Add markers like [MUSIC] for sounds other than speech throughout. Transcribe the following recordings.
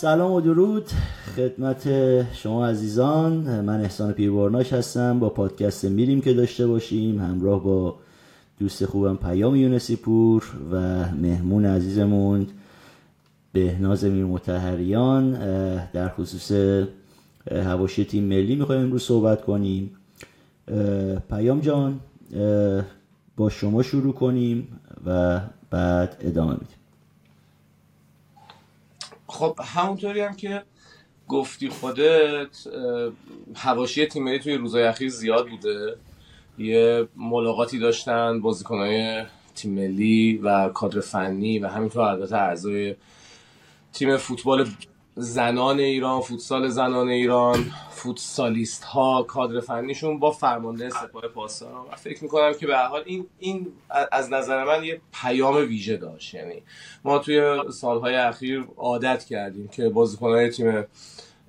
سلام و درود. خدمت شما عزیزان. من احسان پیربارناش هستم. با پادکست میریم که داشته باشیم. همراه با دوست خوبم پیام یونسی پور و مهمون عزیزمون بهناز میر متحریان در خصوص هواشی تیم ملی می‌خوایم امروز صحبت کنیم. پیام جان با شما شروع کنیم و بعد ادامه میدیم. خب همونطوری هم که گفتی خودت هواشی ملی توی روزهای اخیر زیاد بوده. یه ملاقاتی داشتن بازیکنهای تیم ملی و کادر فنی و همینطور البته اعضای تیم فوتبال زنان ایران فوتسال زنان ایران فوتسالیست ها کادر فنیشون با فرمانده سپاه پاسداران. و فکر می‌کنم که به حال این این از نظر من یه پیام ویژه داشت. یعنی ما توی سالهای اخیر عادت کردیم که بازیکنهای تیم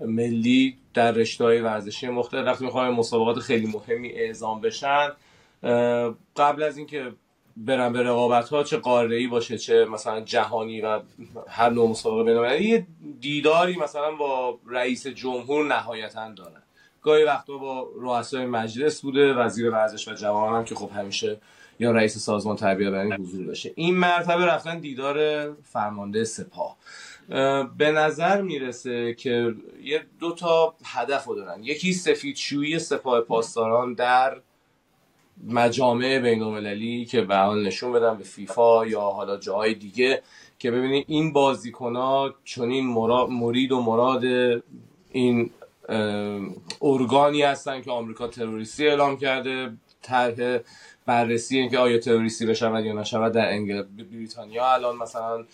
ملی در رشته های ورزشی مختلف وقتی می‌خوایم مسابقات خیلی مهمی اعزام بشن قبل از اینکه برن به رقابت ها چه قاره ای باشه چه مثلا جهانی و هر نوع مسابقه بینالمللی یه دیداری مثلا با رئیس جمهور نهایتا دارن. گاهی وقتا با رؤسای مجلس بوده وزیر ورزش و جوان هم که خب همیشه یا رئیس سازمان تربیت بدنی حضور داشته. این مرتبه رفتن دیدار فرمانده سپاه. به نظر می‌رسه که یه دو تا هدف رو دارن. یکی سفیدشویی سپاه پاسداران در مجامع بین المللی که به حال نشون بدن به فیفا یا حالا جاهای دیگه که ببینید این بازیکن ها چنین مرید و مراد این ارگانی هستن که آمریکا تروریستی اعلام کرده طرح بررسی اینکه آیا تروریستی بشود یا نشود در انگل بریتانیا الان مثلا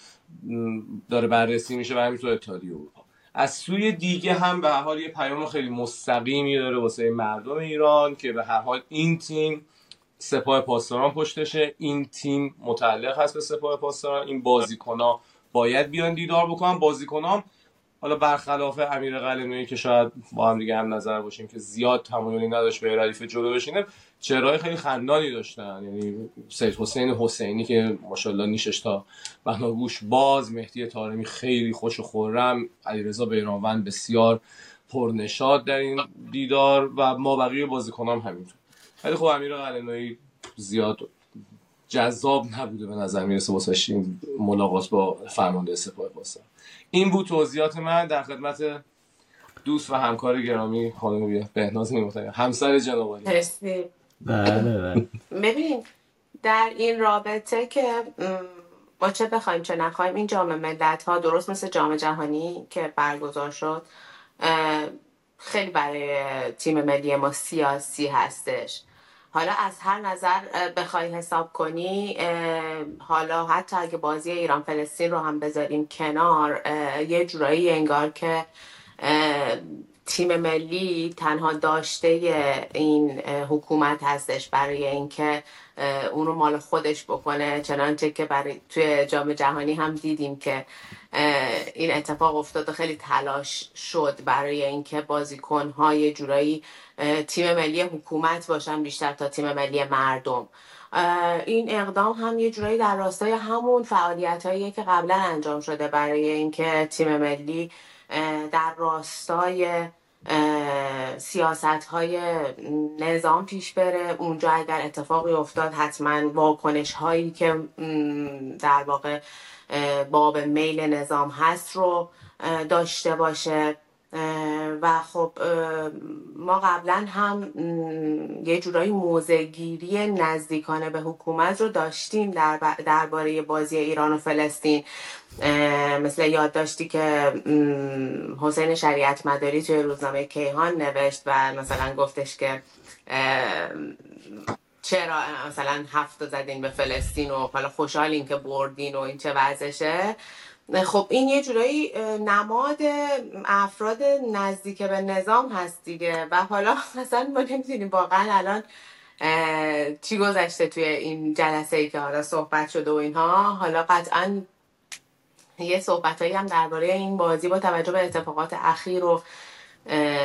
داره بررسی میشه و همینطور اتحادیه اروپا. از سوی دیگه هم به هر حال یه پیام خیلی مستقیمی داره واسه مردم ایران که به هر حال این تیم سپاه پاسداران پشتشه. این تیم متعلق هست به سپاه پاسداران. این بازیکنها باید بیان دیدار بکنن. بازیکنام حالا برخلاف امیر قلعه‌نویی که شاید با هم دیگه هم نظر باشیم که زیاد تمایلی نداشت به ردیف جلو بشینه چهرهای خیلی خندانی داشتن. یعنی سید حسین حسینی که ماشاءالله نیشش تا بناگوش باز مهدی طارمی خیلی خوش و خورم علیرضا بیرانوند بسیار پرنشاد در این دیدار و ما بقیه بازیکنام همینطور. ولی خب امیر قلعه‌نویی زیاد جذاب نبوده به نظر می‌رسه واسه این ملاقات با فرمانده سپاه پاسداران این بود توضیحات من در خدمت دوست و همکار گرامی خانم بهناز نیمتایی همسر جناب بله بله. ببین در این رابطه که با چه بخوایم چه نخوایم این جامعه ملت ها درست مثل جام جهانی که برگزار شد خیلی برای تیم ملی ما سیاسی هستش. حالا از هر نظر بخوای حساب کنی حالا حتی اگه بازی ایران فلسطین رو هم بذاریم کنار یه جورایی انگار که تیم ملی تنها داشته این حکومت هستش برای اینکه اون رو مال خودش بکنه. چنانچه که برای توی جام جهانی هم دیدیم که این اتفاق افتاد و خیلی تلاش شد برای اینکه بازیکن های جورایی تیم ملی حکومت باشن بیشتر تا تیم ملی مردم. این اقدام هم یه جورایی در راستای همون فعالیت هایی که قبلا انجام شده برای اینکه تیم ملی در راستای سیاست های نظام پیش بره. اونجا اگر اتفاقی افتاد حتما واکنش هایی که در واقع باب میل نظام هست رو داشته باشه. و خب ما قبلا هم یه جورایی موزگیری نزدیکانه به حکومت رو داشتیم درباره بازی ایران و فلسطین. مثل یادداشتی که حسین شریعت مداری توی روزنامه کیهان نوشت و مثلا گفتش که چرا مثلا هفت زدین به فلسطین و حالا خوشحالین که بردین و این چه وضعشه؟ خب این یه جورایی نماد افراد نزدیک به نظام هست دیگه. و حالا [LAUGHS] مثلا ما نمی‌دونیم واقعا الان چی گذشته توی این جلسه ای که حالا صحبت شده و اینها. حالا قطعا یه صحبت هم درباره این بازی با توجه به اتفاقات اخیر و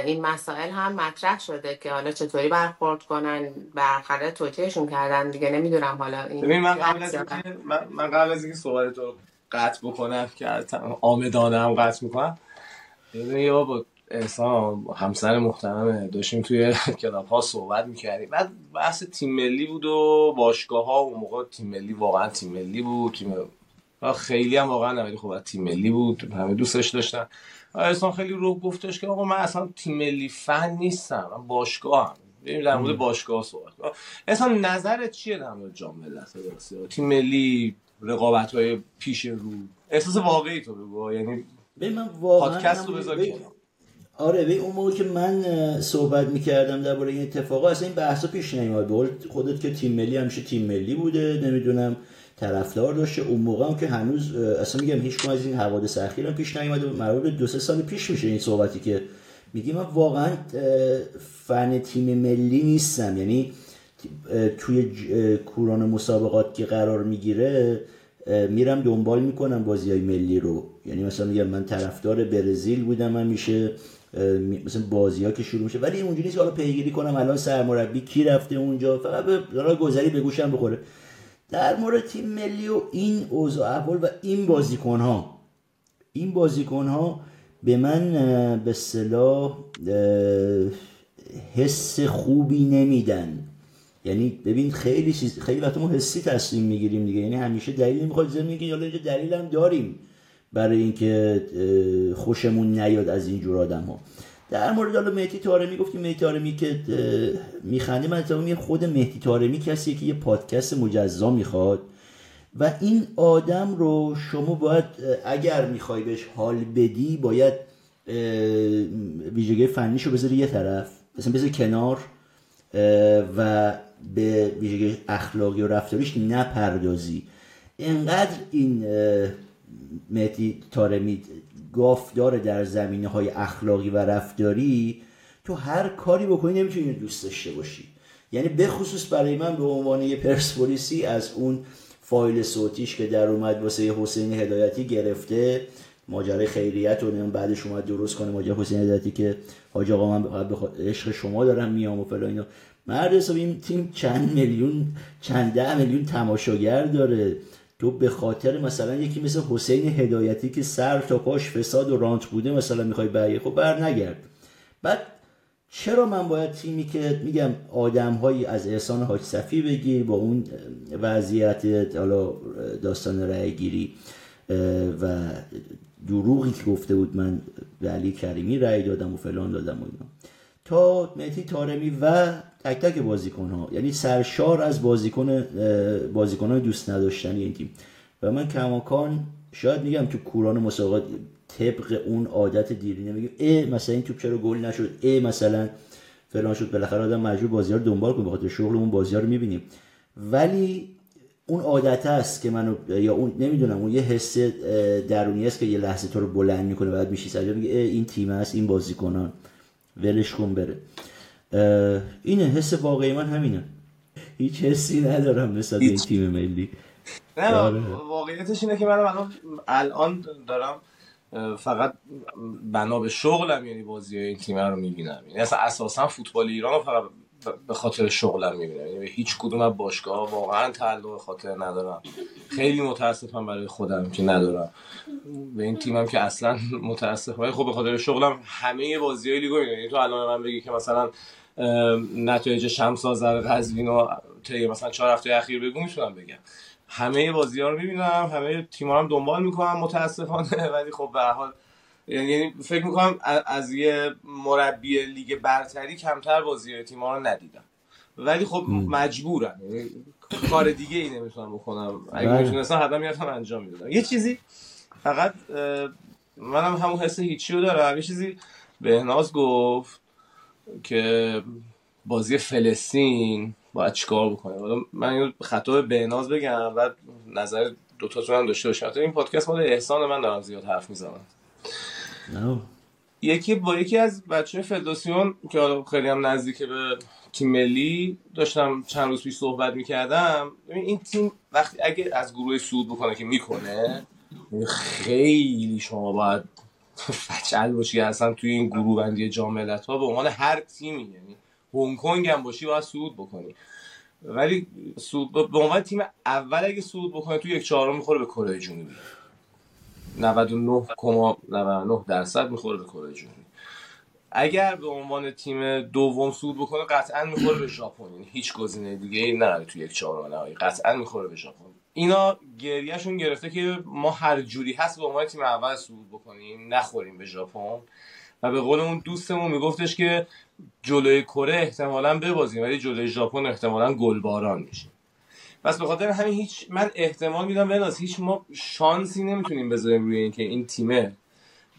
این مسائل هم مطرح شده که حالا چطوری برخورد کنن برخورد توتیشون کردن دیگه نمی‌دونم حالا این من قبل از من, قبل از اینکه صحبت تو قطع بکنم که آمدانه هم قطع می‌کنم. یه با احسان همسر محترمه داشتیم توی [LAUGHS] کلاب ها صحبت می‌کردیم. بعد بحث تیم ملی بود و باشگاه ها اون موقع تیم ملی واقعا تیم ملی بود تیم خیلی هم واقعا نمیدی خب تیم ملی بود همه دوستش داشتن. احسان خیلی رو گفتش که آقا من اصلا تیم ملی فن نیستم من باشگاه هم بریم در مورد باشگاه صحبت اصلا نظرت چیه در مورد جام ملت تیم ملی رقابت های پیش رو. احساس واقعی تو بگو. یعنی من واقعا پادکست رو بذار آره به اون موقع که من صحبت می‌کردم درباره این اتفاقا اصلا این بحثا پیش نمیاد به خودت که تیم ملی همیشه تیم ملی بوده. نمی‌دونم طرفدار داشته. اون موقع هم که هنوز اصلا میگم هیچ از این حوادث اخیر هم پیش نیومده. مربوط دو سه سال پیش میشه این صحبتی که میگی من واقعا فن تیم ملی نیستم. یعنی توی کوران مسابقات که قرار می‌گیره میرم دنبال می‌کنم بازی های ملی رو. یعنی مثلا میگم من طرفدار برزیل بودم من میشه مثلا بازی ها که شروع میشه. ولی اونجوری نیست حالا پیگیری کنم الان سرمربی کی رفته اونجا؟ فقط به گذری به گوشم بخوره. در مورد تیم ملی و این اوضاع احوال و این بازیکن ها این بازیکن ها به من به صلاح حس خوبی نمیدن. یعنی ببین خیلی چیز خیلی وقت ما حسی تصمیم می‌گیریم دیگه. یعنی همیشه دلیل می‌خواد زمین میگین حالا اینجا دلیل هم داریم برای اینکه خوشمون نیاد از این جور آدم ها در مورد حالا مهدی تارمی گفتیم مهدی تارمی که میخنده من اتفاقا خود مهدی تارمی کسی که یه پادکست مجزا می‌خواد. و این آدم رو شما باید اگر می‌خوای بهش حال بدی باید ویژگی فنیشو بذاری یه طرف. مثلا بذاری کنار و به ویژگی اخلاقی و رفتاریش نپردازی. انقدر این مهدی تارمی گاف داره در زمینه های اخلاقی و رفتاری تو هر کاری بکنی نمی‌تونی دوست داشته باشی. یعنی بخصوص برای من به عنوان یه پرسپولیسی از اون فایل صوتیش که در اومد واسه حسین هدایتی گرفته ماجرای خیریت و بعدش اومد درست کنه ماجرای حسین هدایتی که حاج آقا من به عشق شما دارم میام و فلان اینا. مرد حساب این تیم چند میلیون چند ده میلیون تماشاگر داره. تو به خاطر مثلا یکی مثل حسین هدایتی که سر تا پاش فساد و رانت بوده مثلا می‌خوای بری خب بر نگرد. بعد چرا من باید تیمی که میگم آدم هایی از احسان حاج صفی بگیر با اون وضعیت حالا داستان رأی گیری و دروغی که گفته بود من به علی کریمی رأی دادم و فلان دادم و اینا. تا مهدی تارمی و تک تک بازیکن ها یعنی سرشار از بازیکن بازیکن های دوست نداشتنی این تیم. و من کماکان شاید میگم تو کوران مسابقات طبق اون عادت دیرینه میگم ای مثلا این توپ چرا گل نشد؟ ای مثلا فلان شد. بالاخره آدم مجبور بازی رو دنبال کنه بخاطر شغل اون بازی رو می‌بینیم ولی اون عادت است که منو یا اون نمی‌دونم اون یه حس درونی است که یه لحظه تو رو بلند می‌کنه بعد میشی سجا میگه این تیم است این بازیکنان. ولش کن بره. اینه حس واقعی من همینه. هیچ حسی ندارم مثل این تیم ملی. نه آره. واقعیتش اینه که من الان دارم فقط بنا به شغلم یعنی بازی این تیم رو می‌بینم. یعنی اصلا اساسا فوتبال ایران رو فقط به خاطر شغلم می‌بینم. یعنی هیچ کدوم از باشگاه واقعا تعلق خاطر ندارم. خیلی متاسفم برای خودم که ندارم. به این تیمم که اصلا [LAUGHS] متاسفم. خب به خاطر شغلم همه بازی های لیگو یعنی تو الان من بگی که مثلا نتایج شمس آذر قزوین و طی مثلا چهار هفته اخیر بگو می‌تونم بگم. همه بازی ها رو می‌بینم همه تیم هم دنبال می‌کنم متاسفانه. [LAUGHS] ولی خب به حال یعنی فکر می‌کنم از یه مربی لیگ برتری کمتر بازی تیم ها رو ندیدم. ولی خب مجبورم. یعنی کار دیگه ای نمی‌تونم بکنم. اگه بله. می‌تونستم حتما می‌رفتم انجام می‌دادم. یه چیزی فقط منم همون حس هیچی رو دارم. یه چیزی بهناز گفت که بازی فلسطین باید چیکار بکنه. من خطاب بهناز بگم و نظر دوتاتون هم داشته باشم این پادکست مال احسان من دارم زیاد حرف می‌زنم. یکی با یکی از بچه فدراسیون که خیلی هم نزدیک به تیم ملی داشتم چند روز پیش صحبت می‌کردم این تیم وقتی اگه از گروه سود بکنه که می‌کنه خیلی شما باید فچل باشی اصلا توی این گروه بندی جاملت ها به عنوان هر تیمی یعنی هنگ کنگ هم باشی باید سود بکنی. ولی سود به عنوان تیم اول اگه سود بکنه تو یک چهارم می‌خوره به کره جنوبی. 99,99 درصد می‌خوره به کره جنوبی. اگر به عنوان تیم دوم صعود بکنه قطعا می‌خوره به ژاپن. یعنی هیچ گزینه دیگه ای نداره تو یک چهارم نهایی. قطعا می‌خوره به ژاپن. اینا گریهشون گرفته که ما هر جوری هست به عنوان تیم اول صعود بکنیم نخوریم به ژاپن. و به قول اون دوستمون میگفتش که جلوی کره احتمالا ببازیم ولی جلوی ژاپن احتمالا گلباران میشیم. پس به خاطر همین هیچ من احتمال میدم بناس هیچ ما شانسی نمی‌تونیم بذاریم روی اینکه این تیمه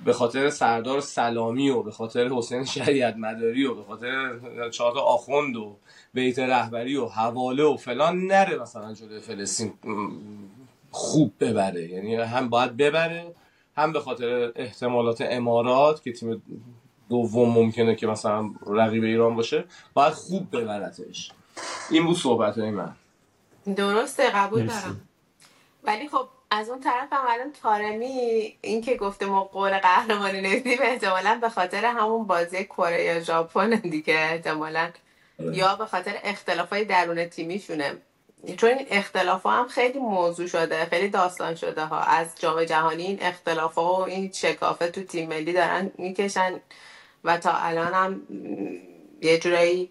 به خاطر سردار سلامی و به خاطر حسین شریعت مداری و به خاطر چهار آخوند و بیت رهبری و حواله و فلان نره مثلا جلوی فلسطین. خوب ببره. یعنی هم باید ببره هم به خاطر احتمالات امارات که تیم دوم ممکنه که مثلا رقیب ایران باشه باید خوب ببرتش. این بود صحبت های من. درسته قبول دارم. ولی خب از اون طرف هم الان تارمی این که گفته ما قول قهرمانی نمیدیم احتمالا به خاطر همون بازی کره یا ژاپن دیگه احتمالا. آره. یا به خاطر اختلاف های درون تیمیشونه. چون این اختلاف ها هم خیلی موضوع شده خیلی داستان شده ها. از جام جهانی این اختلاف ها و این شکافه تو تیم ملی دارن می‌کشن و تا الان هم یه جورایی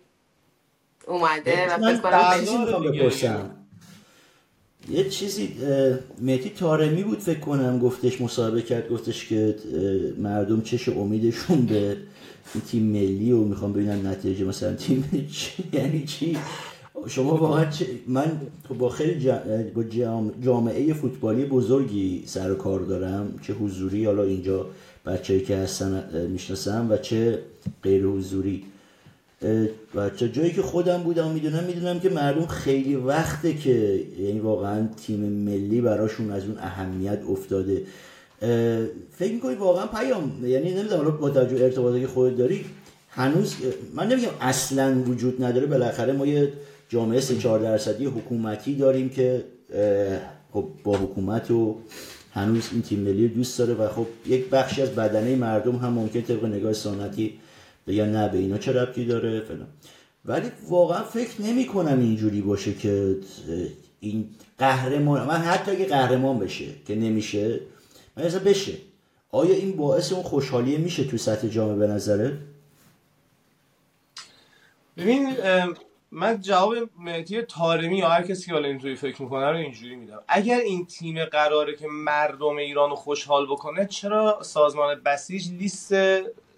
اومده و فکر کنم یه چیزی میتی تارمی بود فکر کنم گفتش مصاحبه کرد گفتش که مردم چش امیدشون به تیم ملی و می‌خوام ببینن نتیجه مثلا تیم چی یعنی چی؟ شما واقعا من با خیلی با جامعه فوتبالی بزرگی سر و کار دارم چه حضوری حالا اینجا بچه‌ای که هستن می‌شناسم و چه غیر حضوری و چه جایی که خودم بودم می‌دونم می‌دونم که مردم خیلی وقته که یعنی واقعا تیم ملی براشون از اون اهمیت افتاده. فکر می‌کنی واقعا پیام یعنی نمی‌دونم حالا با توجه ارتباطی که خودت داری هنوز من نمیگم اصلا وجود نداره بالاخره ما یه جامعه 3 4 درصدی حکومتی داریم که خب با حکومت و هنوز این تیم ملی دوست داره و خب یک بخشی از بدنه مردم هم ممکن طبق نگاه سنتی بگن نه به اینا چه ربطی داره فلان. ولی واقعا فکر نمی کنم اینجوری باشه که این قهرمان من حتی اگه قهرمان بشه که نمیشه من بشه. آیا این باعث اون خوشحالی میشه تو سطح جامعه به نظره ببین من جواب مهدی تارمی یا هر کسی که حالا اینطوری فکر می‌کنه رو اینجوری میدم. اگر این تیم قراره که مردم ایران رو خوشحال بکنه چرا سازمان بسیج لیست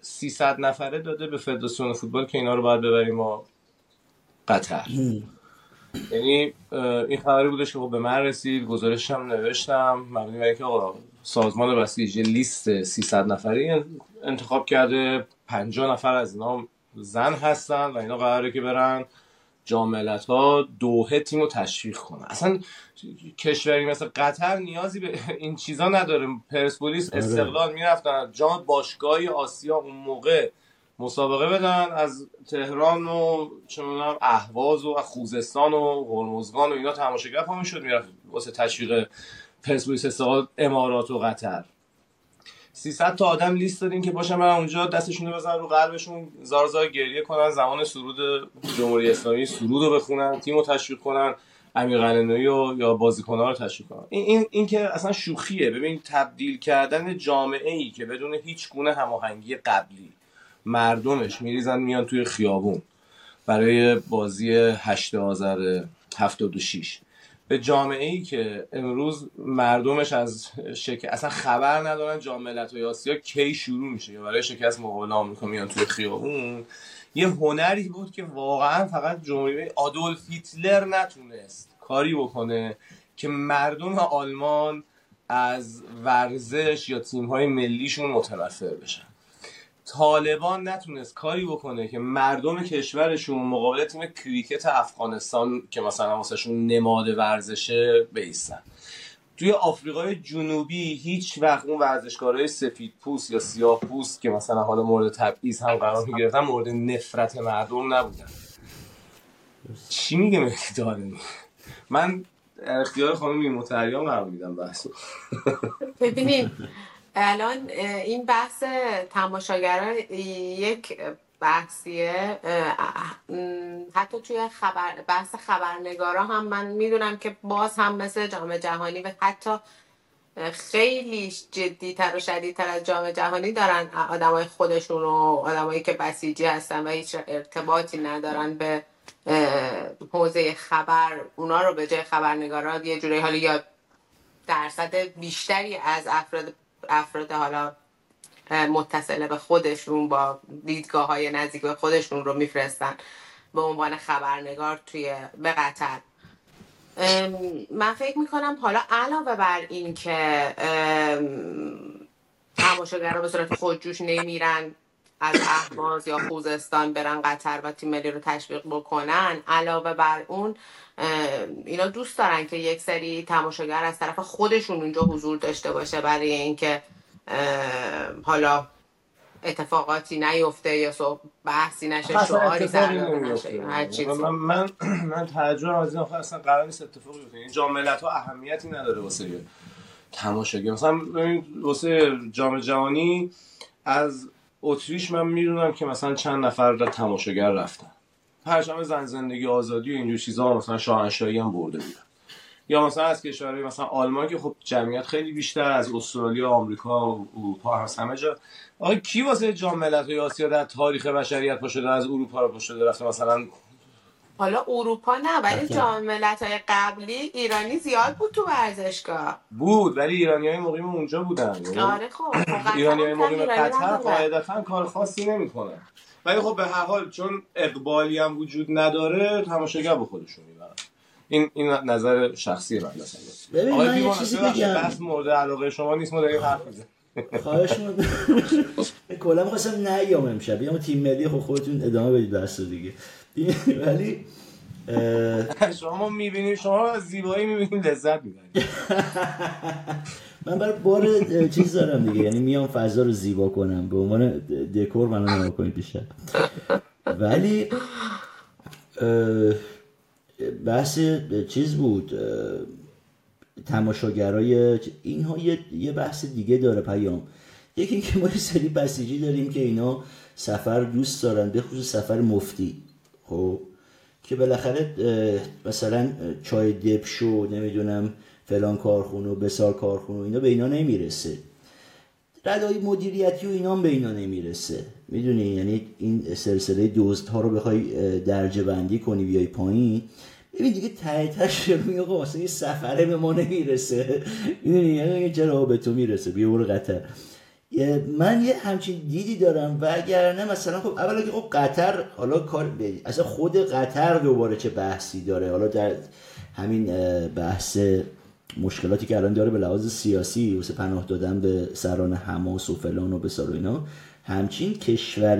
300 نفره داده به فدراسیون فوتبال که اینا رو باید ببریم و قطر. یعنی این خبری بودش که خب به من رسید گزارشم نوشتم. مبنی بر اینکه آقا سازمان بسیج لیست 300 نفری انتخاب کرده. 50 نفر از اینا زن هستن و اینا قراره که برن جاملت ها دوهه تیم رو تشویق کنن. اصلا کشوری مثل قطر نیازی به [LAUGHS] این چیزا نداره. پرسپولیس آره. استقلال می‌رفتن. جام باشگاهی آسیا اون موقع مسابقه بدن. از تهران و چون اهواز و خوزستان و هرمزگان و اینا تماشاگر پا می‌شد می‌رفت واسه تشویق پرسپولیس استقلال امارات و قطر. 300 تا آدم لیست دادیم که باشن برن اونجا دستشون رو بزنن رو قلبشون زار زار گریه کنن زمان سرود جمهوری اسلامی سرود رو بخونن تیم رو تشویق کنن. امیر قلعه‌نویی و یا بازیکن‌ها رو تشویق کنن این, این این که اصلا شوخیه. ببین تبدیل کردن جامعه ای که بدون هیچ گونه هماهنگی قبلی مردمش میریزن میان توی خیابون برای بازی 8 آذر 76 به جامعه ای که امروز مردمش از شک... اصلا خبر ندارن جام ملت‌های آسیا کی شروع میشه. یا برای شکست مقابل آمریکا میان توی خیابون. یه هنری بود که واقعا فقط جمهوری آدولف هیتلر نتونست کاری بکنه که مردم آلمان از ورزش یا تیم‌های ملیشون متنفر بشن. طالبان نتونست کاری بکنه که مردم کشورشون مقابل تیم کریکت افغانستان که مثلا واسهشون نماد ورزشه بیستن. توی آفریقای جنوبی هیچ وقت اون ورزشکارای سفید پوست یا سیاه پوست که مثلا حالا مورد تبعیض هم قرار می‌گرفتن مورد نفرت مردم نبودن. چی میگه مهدی دارمی؟ من اختیار خانم متریام قرار میدم بحثو. ببینید الان این بحث تماشاگران یک بحثیه حتی توی خبر بحث خبرنگارا هم من می‌دونم که باز هم مثل جام جهانی و حتی خیلی جدیتر و شدیدتر از جام جهانی دارن آدمای خودشون و آدمایی که بسیجی هستن و هیچ ارتباطی ندارن به حوزه خبر اونا رو به جای خبرنگاران یه جوری حالا یا درصد بیشتری از افراد افراد حالا متصله به خودشون با دیدگاه های نزدیک به خودشون رو میفرستن به عنوان خبرنگار توی به قطر. من فکر می‌کنم حالا علاوه بر این که تماشاگرها به صورت خودجوش نمیرن از اهواز یا خوزستان برن قطر و تیم ملی رو تشویق بکنن علاوه بر اون اینا دوست دارن که یک سری تماشاگر از طرف خودشون اونجا حضور داشته باشه برای اینکه حالا اتفاقاتی نیفته یا بحثی نشه شعاری نشه من من من تعجب از این اصلا قرار نیست اتفاقی بیفته. این جام ها اهمیتی نداره واسه تماشاگر. مثلا واسه جام جهانی از اتریش من می‌دونم که مثلا چند نفر تماشاگر رفتن. پرچم زن زندگی آزادی و اینجور چیزا مثلا شاهنشاهی هم برده بودن. یا مثلا از کشورهای مثلا آلمان که خب جمعیت خیلی بیشتر از استرالیا آمریکا و اروپا هست همه جا. آقا کی واسه جام ملت‌های آسیا در تاریخ بشریت پا شده از اروپا رو پا شده رفته مثلا حالا اروپا نه ولی جام ملت‌های قبلی ایرانی زیاد بود تو ورزشگاه. بود ولی ایرانی های مقیم اونجا بودن یعنی آره خب, خب، ایرانی های مقیم قطر قاعدتا کار خاصی نمی‌کنن. ولی خب به هر حال چون اقبالی هم وجود نداره تماشاگر به خودشون. این این نظر شخصی من مثلا. ببین چیزی بگم. بحث مورد علاقه شما نیست مورد حرف خواهش [LAUGHS] کلا می‌خواستم نیام امشب بیام تیم ملی خب خودتون ادامه بدید بحث دیگه. ولی [LAUGHS] شما می‌بینید شما از زیبایی می‌بینید لذت می‌برید [LAUGHS] من برای بار چیز دارم دیگه. یعنی میام فضا رو زیبا کنم. به عنوان دکور منو نما کنید بیشتر. ولی بحث چیز بود تماشاگرای اینها یه،, یه بحث دیگه داره پیام. یکی اینکه ما یه سری بسیجی داریم که اینا سفر دوست دارن به خصوص سفر مفتی. خب که بالاخره مثلا چای دبشو نمی‌دونم فلان کارخونه و بسار کارخونه اینا به اینا نمی‌رسه. ردای مدیریتی و اینا به اینا نمی‌رسه. می‌دونی یعنی این سلسله دوست ها رو بخوای درجه بندی کنی بیای پایین. ببین دیگه ته تش میگه آقا واسه این سفره به ما نمی‌رسه. می‌دونی؟ یعنی چرا به تو می‌رسه. بیا برو قطر. من یه همچین دیدی دارم. و اگر نه مثلا خب اولا که خب قطر حالا کار اصلا خود قطر دوباره چه بحثی داره؟ حالا در همین بحث مشکلاتی که الان داره به لحاظ سیاسی واسه پناه دادن به سران حماس و فلان و بسار و اینا همچین کشور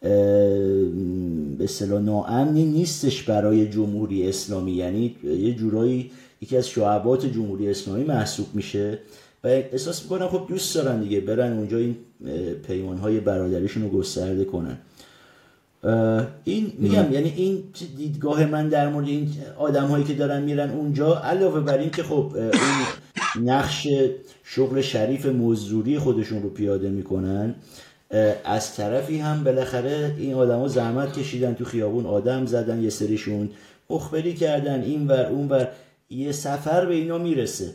به اصطلاح ناامنی نیستش برای جمهوری اسلامی. یعنی یه جورایی یکی از شعبات جمهوری اسلامی محسوب میشه و احساس می‌کنم خب دوست دارن دیگه برن اونجا این پیمان های برادریشون رو گسترده کنن. این میگم یعنی این دیدگاه من در مورد این آدم هایی که دارن میرن اونجا علاوه بر این که خب اون نقش شغل شریف مزدوری خودشون رو پیاده می‌کنن. از طرفی هم بالاخره این آدما زحمت کشیدن تو خیابون آدم زدن یه سریشون مخبری کردن این ور اون ور. یه سفر به اینا می‌رسه.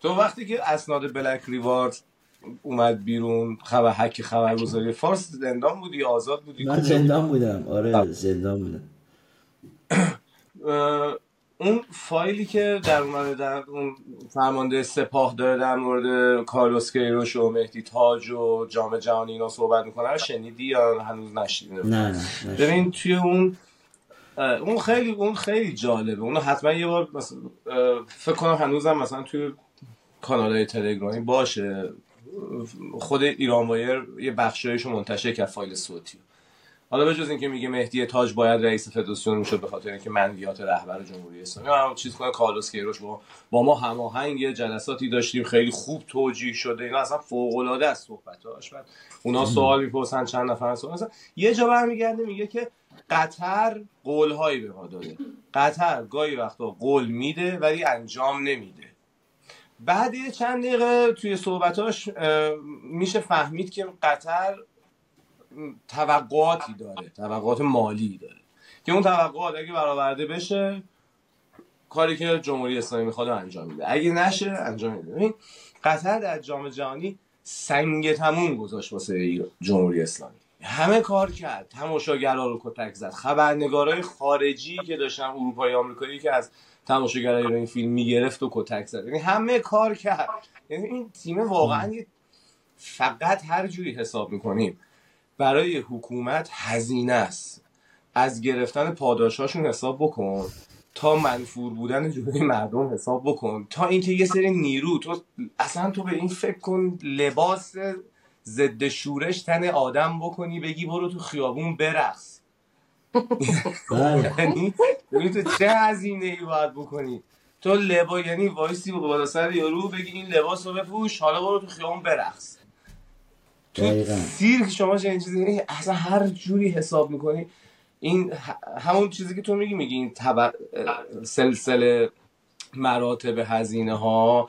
تو وقتی که اسناد بلک ریوارد اومد بیرون خبر حک خبرگزاری فارس زندان بودی آزاد بودی؟ من زندان بودم. آره زندان بودم. اون فایلی که در اومده در اون فرمانده سپاه داره در مورد کارلوس کیروش و مهدی تاج و جام جهانی اینا صحبت می‌کنه شنیدی یا هنوز نشیدی نه نه ببین توی اون اون خیلی اون خیلی جالبه. اون حتما یه بار مثلا فکر کنم هنوزم مثلا توی کانال های تلگرامی باشه. خود ایران وایر یه بخشایشو منتشر کرد فایل صوتی. حالا به جز اینکه میگه مهدی تاج باید رئیس فدراسیون می‌شد به خاطر اینکه منویات رهبر جمهوری اسلامی هم چیز کنه کارلوس کیروش با با ما هماهنگ جلساتی داشتیم خیلی خوب توجیه شده اینا اصلا فوق العاده است صحبتاش بعد اونا سوال می‌پرسن چند نفر سوال مثلا یه جا برمیگرده میگه که قطر قول هایی به ما داده. قطر گاهی وقتا قول میده ولی انجام نمیده. بعد یه چند دقیقه توی صحبتاش میشه فهمید که قطر توقعاتی داره توقعات مالی داره. که اون توقعات اگه برآورده بشه کاری که جمهوری اسلامی می‌خواد انجام میده. اگه نشه انجام میده. ببین قطر در جام جهانی سنگ تموم گذاشت واسه جمهوری اسلامی. همه کار کرد. تماشاگرها رو کتک زد. خبرنگارای خارجی که داشتن اروپایی آمریکایی که از تماشاگرای این فیلم می‌گرفت و کتک زد. یعنی همه کار کرد. یعنی این تیم واقعا فقط هر جوری حساب می‌کنیم. برای حکومت هزینه است. از گرفتن پاداشاشون حساب بکن. تا منفور بودن جلوی مردم حساب بکن. تا اینکه یه سری نیرو تو اصلا تو به این فکر کن لباس ضد شورش تن آدم بکنی بگی برو تو خیابون برقص. بله. یعنی تو چه هزینه ای باید بکنی؟ تو لبا یعنی وایسی بالا سر یارو بگی این لباس رو بپوش حالا برو تو خیابون برقص. تو. سیرک شما چه این چیزی یعنی اصلا هر جوری حساب می‌کنی این همون چیزی که تو میگی میگی این طبق سلسله مراتب هزینه ها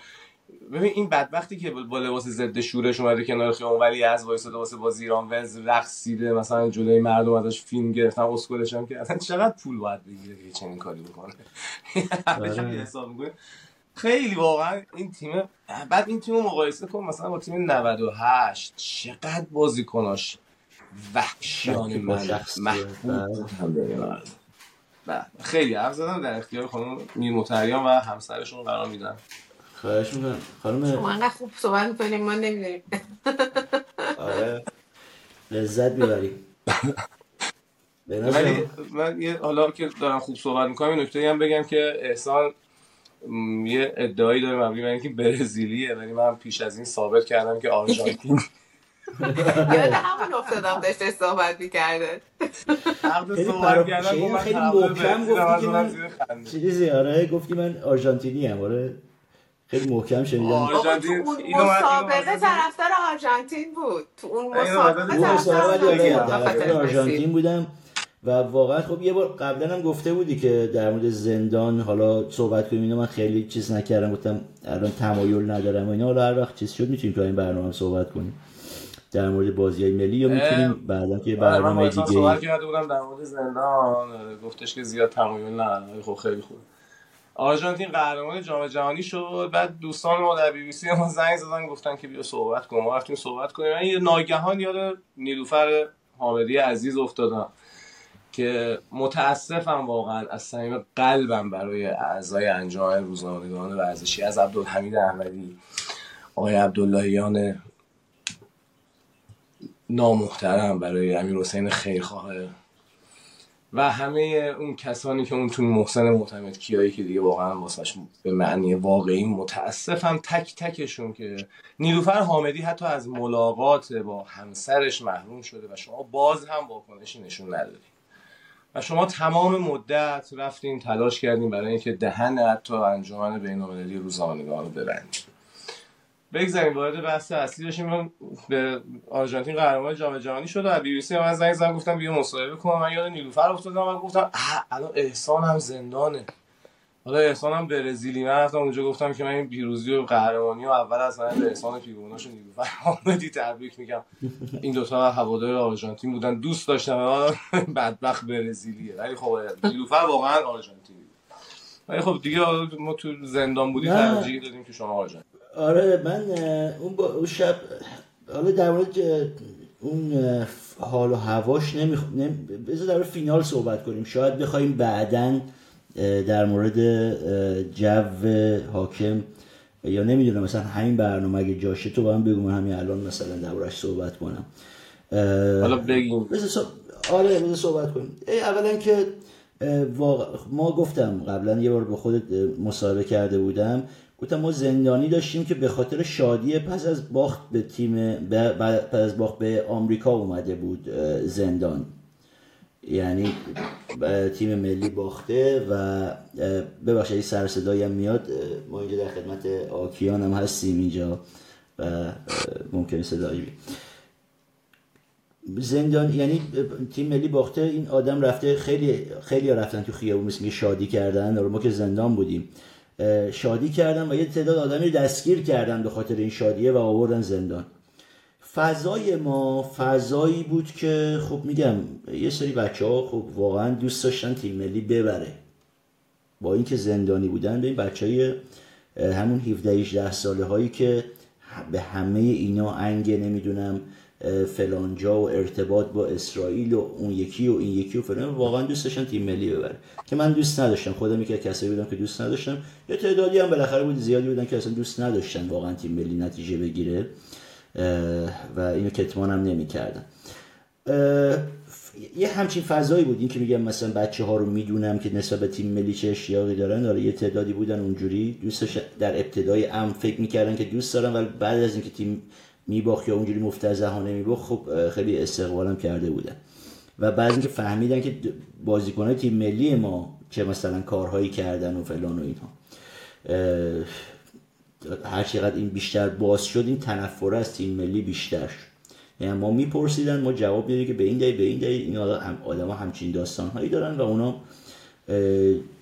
ببین این بدبختی که با لباس ضد شورش اومده کنار خیابون ولی از وایساده واسه بازی ایران ونز رقصیده مثلا جلوی مردم ازش فیلم گرفتن اسکلش هم که اصلا چقدر پول باید بگیره که چنین کاری بکنه [LAUGHS] آره. حساب می‌کنه خیلی واقعا این تیم بعد این تیم رو مقایسه کن مثلا با تیم 98 چقدر بازیکناش وحشیانه من محبوب بودن. بله. خیلی حرف زدم در اختیار خانم میر متریان و همسرشون قرار میدن. خواهش می‌کنم. خانم شما انقدر خوب صحبت می‌کنیم ما نمی‌دونیم. آره. لذت می‌بریم. به ولی نظرم من یه حالا که دارم خوب صحبت می‌کنم یه نکته هم بگم که احسان یه ادعایی داره مبنی بر اینکه برزیلیه ولی من پیش از این ثابت کردم که آرژانتین. [LAUGHS] یاد همون افتادم داشته صحبت می‌کرده. عقد خیلی محکم گفتی که من-. چیزی آره گفتی من آرژانتینی هم آره. خیلی محکم شنیدم. آرژانتین- اون اینو من- اینو مسابقه طرفدار آرژانتین بود. تو اون مسابقه طرفدار آرژانتین. بودم. و واقعا خب یه بار قبلا هم گفته بودی که در مورد زندان حالا صحبت کنیم اینو من خیلی چیز نکردم گفتم الان تمایل ندارم و اینا. حالا هر وقت چیز شد می‌تونیم تو این برنامه صحبت کنیم. در مورد بازی های ملی یا می‌تونیم بعدا که آره، برنامه احسان صحبت دیگه کرده بودم در مورد زندان گفتش که زیاد تمایل نداره ولی خب خیلی خوب. آرژانتین قهرمان جام جهانی شد. بعد دوستان ما در بی بی سی ما زنگ زدن گفتن که بیا صحبت کن. ما رفتیم صحبت کنیم. من یه ناگهان یاد نیلوفر حامدی عزیز افتادم. که متاسفم واقعا از صمیم قلبم برای اعضای انجمن روزنامه‌نگاران ورزشی از عبدالحمید احمدی آقای عبداللهیان نامحترم برای امیر حسین خیرخواه و همه اون کسانی که اون تو محسن معتمد کیایی که دیگه واقعا واسش به معنی واقعی متاسفم تک تکشون که نیلوفر حامدی حتی از ملاقات با همسرش محروم شده و شما باز هم واکنشی نشون ندادید و شما تمام مدت رفتین تلاش کردین برای اینکه دهن حتی انجمن بین‌المللی روزنامه‌نگاران رو ببندید بگذاریم وارد بحث اصلی بشیم. به آرژانتین قهرمان جام جهانی شد و بی بی سی من زنگ زدم گفتم بیا مصاحبه کن من یاد نیلوفر افتادم من گفتم الان احسان هم زندانه. حالا احسان هم برزیلی من رفتم اونجا گفتم که من این پیروزی و قهرمانی و اول از همه به احسان پیگوناش نیلوفر حامدی تبریک میگم. این دوتا هوادار آرژانتین بودن. دوست داشتم [LAUGHS] بدبخت برزیلیه ولی خب نیلوفر واقعا آرژانتینی. بود. ولی خب دیگه ما تو زندان بودیم نه. ترجیح دادیم که شما آرژانتین. آره من اون, با اون شب حالا در مورد اون حال و هواش نمیخ... نمی... بذار در فینال صحبت کنیم. شاید بخوایم بعدا در مورد جو حاکم. یا نمی‌دونم مثلا همین برنامه اگه جاشه تو با هم بگو من همین الان مثلا دربارش صحبت کنم. حالا بگیم آره بذار صحبت کنیم. ای، اولا که واقع- ما گفتم قبلا یه بار با خودت اه، مصاحبه کرده بودم. گفتم ما زندانی داشتیم که به خاطر شادی پس از باخت به تیم به- ب- پس از باخت به آمریکا اومده بود زندان. یعنی تیم ملی باخته و ببخشید سر صدایی هم میاد ما اینجا در خدمت آکیان هم هستیم اینجا و اه، ممکنه صدایی بیاد. زندان یعنی تیم ملی باخته این آدم رفته خیلی خیلی رفتن تو خیابون مثل شادی کردن ما که زندان بودیم شادی کردن و یه تعداد آدمی دستگیر کردن به خاطر این شادیه و آوردن زندان فضای ما فضایی بود که خب میگم یه سری بچه ها خب واقعا دوست داشتن تیم ملی ببره. با اینکه زندانی بودن به این بچه های همون 17 18 ساله هایی که به همه اینا انگ نمی‌دونم فلانجا و ارتباط با اسرائیل و اون یکی و این یکی و فلان واقعا دوست داشتم تیم ملی ببره. که من دوست نداشتم خودم یکی کسایی بودم که دوست نداشتم. یه تعدادی هم بالاخره بود زیادی بودن که اصلا دوست نداشتن واقعا تیم ملی نتیجه بگیره. و اینو کتمانم نمی‌کردم یه همچین فضایی بود. این که میگم مثلا بچه ها رو می‌دونم که نسبت به تیم ملی چه اشتیاقی دارن. داره یه تعدادی بودن اونجوری. دوستش در ابتدای ام فکر می‌کردن که دوست دارن ولی بعد از اینکه تیم میباخت یا اونجوری مفتزهانه میباخت خب خیلی استقبالم کرده بودن. و بعد اینکه فهمیدن که بازیکنهای تیم ملی ما چه مثلا کارهایی کردن و فلان و اینها. هر چقدر این بیشتر باز شد این تنفر از تیم ملی بیشتر شد. یعنی ما میپرسیدن ما جواب میدیم که به این دلیل به این دلیل. این آدم ها همچین داستان هایی دارن و اونا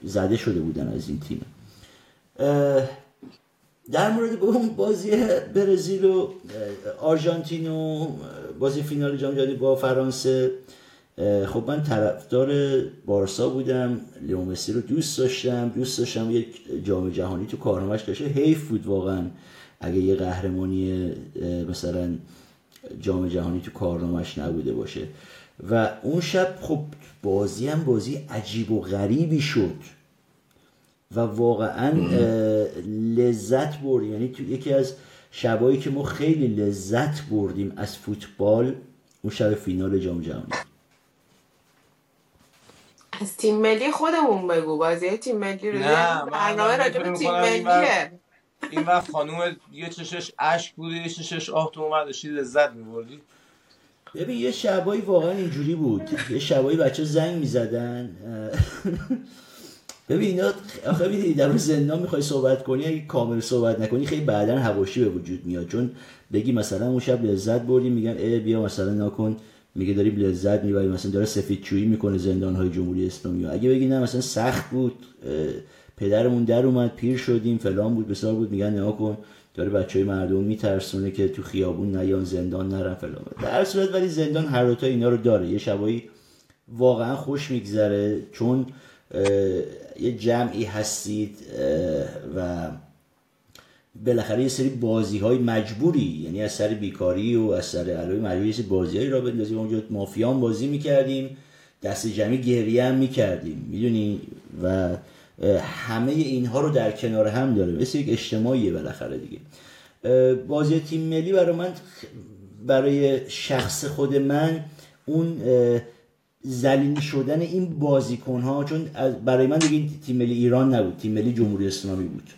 زده شده بودن از این تیم. در مورد اون بازی برزیل و آرژانتین و بازی فینال جام جهانی با فرانسه. خب من طرفدار بارسا بودم لیو مسی رو دوست داشتم دوست داشتم یک جام جهانی تو کارنامه‌اش داشته حیف بود واقعا. اگه یه قهرمانی مثلا جام جهانی تو کارنامهش نبوده باشه. و اون شب خب بازی هم بازی عجیب و غریبی شد. و واقعا لذت برد. یعنی تو یکی از شبایی که ما خیلی لذت بردیم از فوتبال اون شب فینال جام جهانی. از تیم ملی خودمون بگو. بازی تیم ملی رو نه برنامه راجع به تیم ملیه. این وقت خانوم یه چشش اشک بوده یه چشش آه تو اومد داشتی لذت میبردی. ببین یه شبایی واقعا اینجوری بود. یه شبایی بچه زنگ می‌زدن. ببین اینا آخه می‌دونی در زندان می‌خوای صحبت کنی اگه کامل صحبت نکنی خیلی بعدا هواشی به وجود میاد. چون بگی مثلا اون شب لذت بردیم میگن ای بیا مثلا نکن میگه داریم لذت می‌بریم مثلا داره سفید چویی می‌کنه زندان های جمهوری اسلامی. اگه بگی نه مثلا سخت بود. پدرمون در اومد پیر شدیم فلان بود بسیار بود. میگن نه کن داره بچه های مردم میترسونه که تو خیابون نیان زندان نرن فلان. در صورت ولی زندان هر دوتا اینا رو داره. یه شبایی واقعا خوش میگذره چون یه جمعی هستید و بالاخره یه سری بازی های مجبوری یعنی از سر بیکاری و از سر علوی مجبوری یه بازی هایی را بندازیم. اونجا مافیان بازی می‌کردیم دست جمعی گریه هم می‌کردیم می‌دونی؟ و همه اینها رو در کنار هم داره مثل یک اجتماعیه بالاخره دیگه. بازی تیم ملی برای من برای شخص خود من اون زلیل شدن این بازیکن ها چون برای من دیگه تیم ملی ایران نبود. تیم ملی جمهوری اسلامی بود.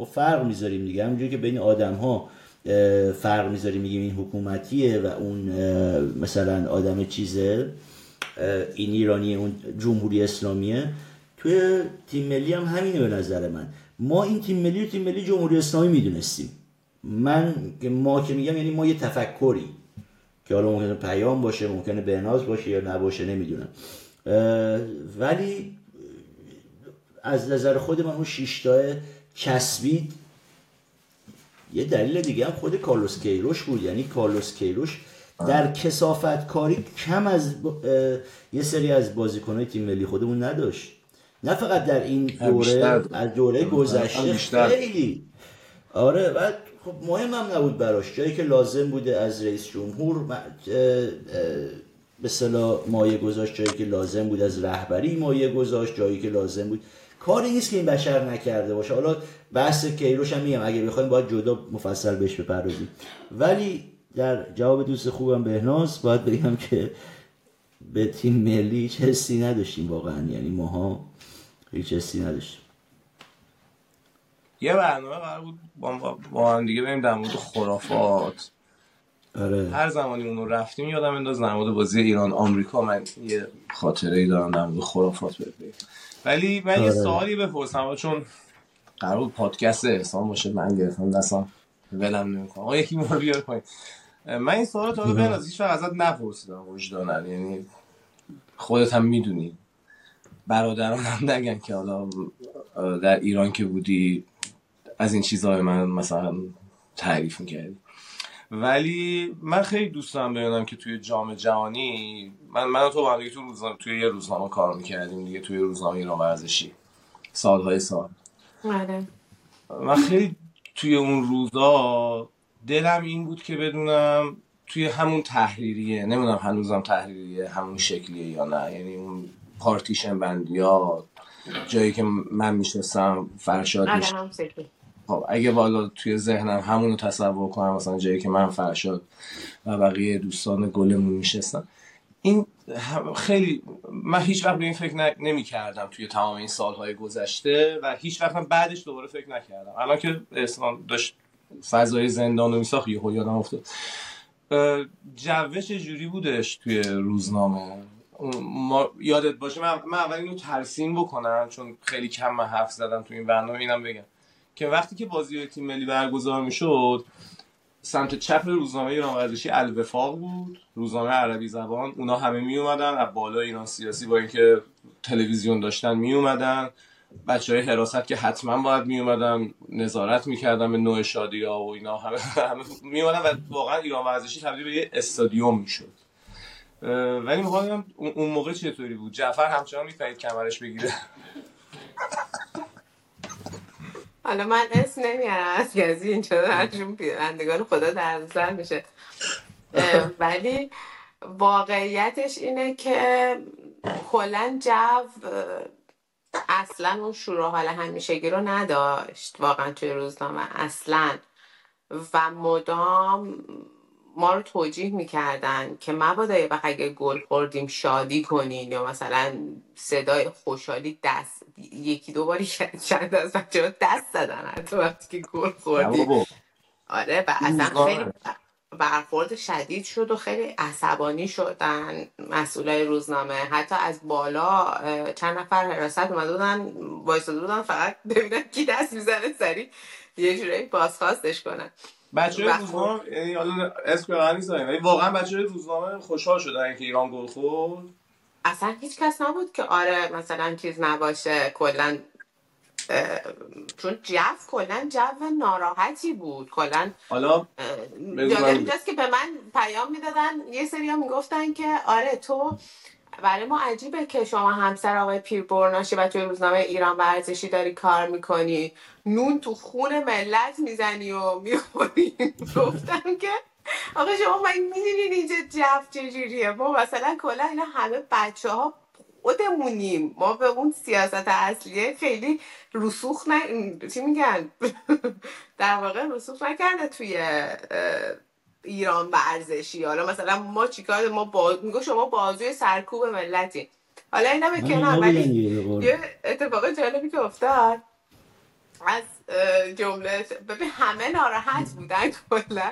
با فرق می‌ذاریم دیگه. همونجوری که بین آدم ها فرق می‌ذاریم میگیم این حکومتیه و اون مثلا آدم چیزه این ایرانی اون جمهوری اسلامیه. توی تیم ملی هم همینه به نظر من. ما این تیم ملی رو تیم ملی جمهوری اسلامی می‌دونستیم. من ما که میگم یعنی ما یه تفکری که حالا ممکنه پیام باشه ممکنه بناز باشه یا نباشه نمی‌دونم. ولی از نظر خود من اون شیشتاه چسبید یه دلیل دیگه هم خود کارلوس کیروش بود. یعنی کارلوس کیروش در کسافت کاری کم از یه سری از بازیکنهای تیم ملی خودمون نداشت. نه فقط در این دوره از دوره گذشته خیلی. آره بعد خب مهم هم نبود براش. جایی که لازم بوده از رئیس جمهور به صلاح مایه گذاشت. جایی که لازم بود از رهبری مایه گذاشت. جایی که لازم بود کاری نیست که این بشر نکرده باشه. حالا بحث کیروش هم میگم. اگه بخوایم باید جدا مفصل بهش بپردازیم. ولی در جواب دوست خوبم بهناز باید بگم که به تیم ملی هیچ حسی نداشتیم واقعا. یعنی ماها هیچ حسی نداشتیم. یه برنامه قرار بود با, هم دیگه بریم در مورد خرافات. آره. هر زمانی اونو رفتیم یادم انداز در مورد بازی ایران آمریکا من یه خاطره ای دارم در مورد خرافات بگم. ولی من آره. یه سوالی بپرسم چون قرار بود پادکست احسان باشه من گرفتم دستم ولم نمی‌کنم آقا یکی مورد بیار پایین. من این سوال تا به از هیچ ازت نپرسیدم وجدانن یعنی خودت هم می‌دونی. برادران هم نگن که حالا در ایران که بودی از این چیزهای من مثلا تعریف می‌کردی. ولی من خیلی دوست دارم ببینم که توی جام جهانی من من تو با تو روزنامه توی یه روزنامه کار می‌کردیم دیگه توی روزنامه ایران ورزشی. سالهای سال. آره من خیلی توی اون روزا دلم این بود که بدونم توی همون تحریریه نمی‌دونم هنوزم تحریریه همون شکلیه یا نه. یعنی اون پارتیشن بندی ها جایی که من میشنستم فرشاد آره میشه خب اگه والا توی ذهنم همون رو تصور کنم مثلا جایی که من فرشاد و بقیه دوستان گلمون میشستن. این خیلی من هیچ وقت به این فکر نمی کردم توی تمام این سالهای گذشته و هیچ وقت بعدش دوباره فکر نکردم. الان که اسلام داشت فضای زندان رو میساخت یه یادم افتاد. جوه چجوری بودش توی روزنامه. ما یادت باشه من, من اول اینو ترسیم بکنم چون خیلی کم من حرف زدم توی این برنامه اینم بگم. که وقتی که بازی تیم ملی برگزار می‌شد سمت چپ روزنامه ایران ورزشی الوفاق بود روزنامه عربی زبان اونا همه می اومدن از بالا ایران سیاسی با اینکه تلویزیون داشتن می اومدن بچه های حراست که حتما باید می اومدن نظارت می‌کردن به نوع شادی ها و اینا همه, همه می اومدن و واقعا ایران ورزشی تبدیل به یه استادیوم می‌شد. ولی می‌خوام اون موقع چطوری بود؟ جعفر همچنان می‌تونید کمرش بگیره. حالا من اسم نمیارم از کسی اینجا درشون بینندگان خدا در نظر میشه ولی واقعیتش اینه که کلا جو اصلا اون شروع حال همیشگی رو نداشت واقعا توی روزنامه اصلا. و مدام ما رو توجیه می‌کردن که مبادا یه وقت اگه گل خوردیم شادی کنین یا مثلا صدای خوشحالی دست یکی دو باری چند از بچه دست زدن حتی وقتی که گل خوردیم آره و اصلا. خیلی برخورد شدید شد و خیلی عصبانی شدن مسئولای روزنامه. حتی از بالا چند نفر حراست اومده بودن وایساده بودن فقط ببینن کی دست می‌زنه سری یه جورایی بازخواستش کنن. بچه روزنامه یعنی حالا اسم ولی واقعا بچه روزنامه خوشحال شدن که ایران گل خورد. اصلا هیچ کس نبود که آره مثلا چیز نباشه کلا چون جو کلا جو ناراحتی بود کلا حالا اینجاست که به من پیام می‌دادن یه سری ها می‌گفتن که آره تو برای ما عجیبه که شما همسر آقای پیر برناشی و توی روزنامه ایران ورزشی داری کار می‌کنی. نون تو خون ملت می‌زنی و می‌خوری. گفتم که آقا شما من می‌دونین اینجا جو چجوریه. ما مثلا کلا اینا همه بچه ها خودمونیم. ما به اون سیاست اصلیه خیلی رسوخ نه چی میگن؟ [LAUGHS] در واقع رسوخ نکرده توی ایران ورزشی حالا مثلا ما چیکار ما با... میگو شما بازوی سرکوب ملتی. حالا اینا به من کنار ولی. یه اتفاق جالبی که افتاد. از جمله ببین همه ناراحت بودن کلا.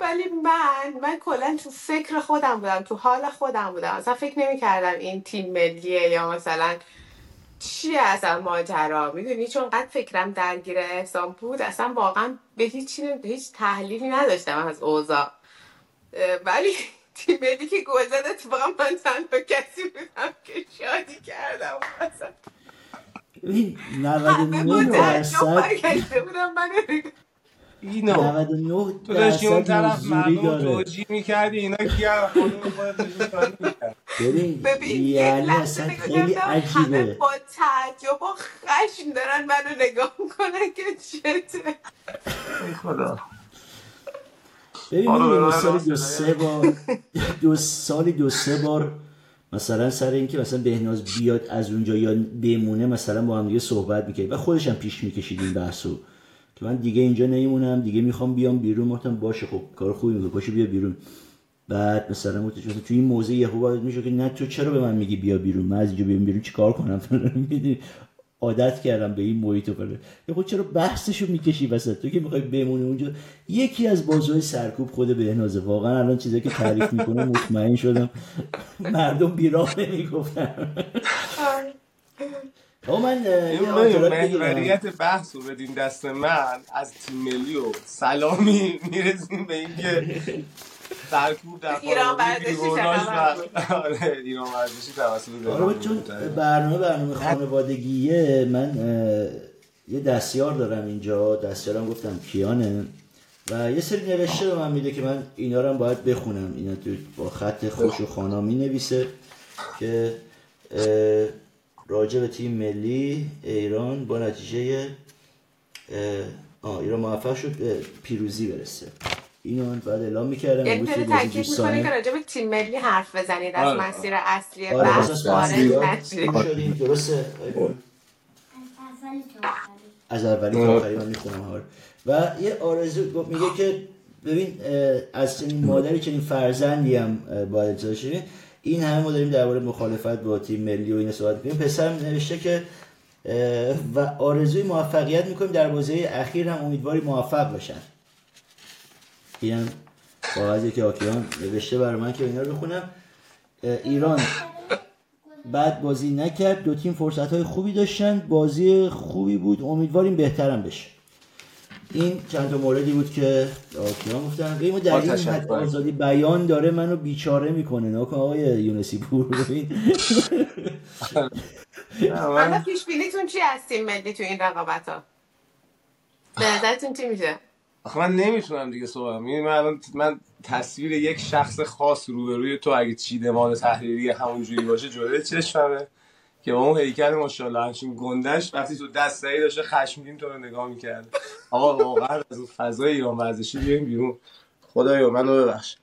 ولی من من کلا تو فکر خودم بودم تو حال خودم بودم. اصلا فکر نمی کردم این تیم ملیه یا مثلا چیه اصلا ماجرا؟ می‌دونی؟ چون قد فکرم درگیر احسان بود اصلا واقعا به هیچ هیچ تحلیلی نداشتم از اوضاع. ولی تیم ملی که گل زد اتفاقا من تنها کسی بودم که شادی کردم. اصلا همه 99 با تعجب درصد من اینو 99 تو داشتی اون طرف مردم توجیه می‌کردی اینا کیان خودمون خودت داشتی کاری می‌کردی. ببین ببین یه یعنی لحظه خیلی کردم همه عجیبه. با تعجب و خشم دارن منو نگاه می‌کنن که چته. خدا. ببین آره، به سال دو سه بار دو سالی دو سه بار مثلا سر اینکه مثلا بهناز بیاد از اونجا یا بمونه مثلا با هم دیگه صحبت می‌کرد و خودش هم پیش می‌کشید این بحثو. که من دیگه اینجا نمیمونم دیگه می‌خوام بیام بیرون. گفتم باشه خب کار خوبی می‌کنه پاشو بیا بیرون. بعد مثلا گفتش تو این موزه یه خوب میشه؟ که نه تو چرا به من میگی بیا بیرون؟ من از اینجا بیام بیرون چیکار کنم؟ عادت کردم به این محیط و فلان خود چرا بحثشو می‌کشی وسط؟ تو که می‌خوای بمونی اونجا؟ یکی از بازوهای سرکوب خود بهنازه. واقعا الان چیزایی که تعریف می‌کنه مطمئن شدم. مردم بیراه نمی‌گفتن. آقا من محوریت بحث رو بدین دست من از تیم ملی و سلامی [LAUGHS] می‌رسیم به اینکه سرکوب در ایران ورزشی و آره ایران ورزشی توسط آره. چون. برنامه برنامه خانوادگیه. من یه دستیار دارم اینجا. دستیارم گفتم کیانه. و یه سری نوشته به من میده که من اینا رو هم باید بخونم. اینا تو با خط خوش و خانا می نویسه که راجع به تیم ملی ایران با نتیجه آه ایران موفق شد پیروزی برسه. اینو بعد اعلام می‌کردم. یعنی داره تاکید می‌کنه که راجع به تیم ملی حرف بزنید. از آره. مسیر اصلی آره بحث. شدیم درسته. از اولی تا آخری. من می‌خونم ها و یه آرزو میگه که ببین از چنین مادری چنین فرزندی هم باید اجازه این همه ما داریم درباره مخالفت با تیم ملی و این صحبت می‌کنیم. پسرم نوشته که و آرزوی موفقیت می‌کنیم در بازی اخیر هم امیدواری موفق باشن. اینم کاغذی که آکیان نوشته برای من که اینا رو بخونم. ایران. بعد بازی نکرد. دو تیم فرصت های خوبی داشتن. بازی خوبی بود. امیدواریم بهترم بشه. این چند تا موردی بود که آکیان گفتن. قیمو در این. حد آزادی بیان داره منو بیچاره می‌کنه. نکن آقای یونسی پور ببین. حالا پیش بینیتون چی از تیم ملی تو این رقابت ها به نظرتون چی میشه؟ آخه من نمی‌تونم دیگه صحبت می‌بینی من الان من تصویر یک شخص خاص روبروی تو اگه چیدمان تحریری همونجوری باشه جلوی چشممه. که با اون هیکل ماشاءالله همچین گندش وقتی تو دستایی داشته خشمگین تو رو نگاه می‌کرد. آقا واقعا از اون فضای ایران ورزشی بیایم بیرون. خدایا منو ببخش.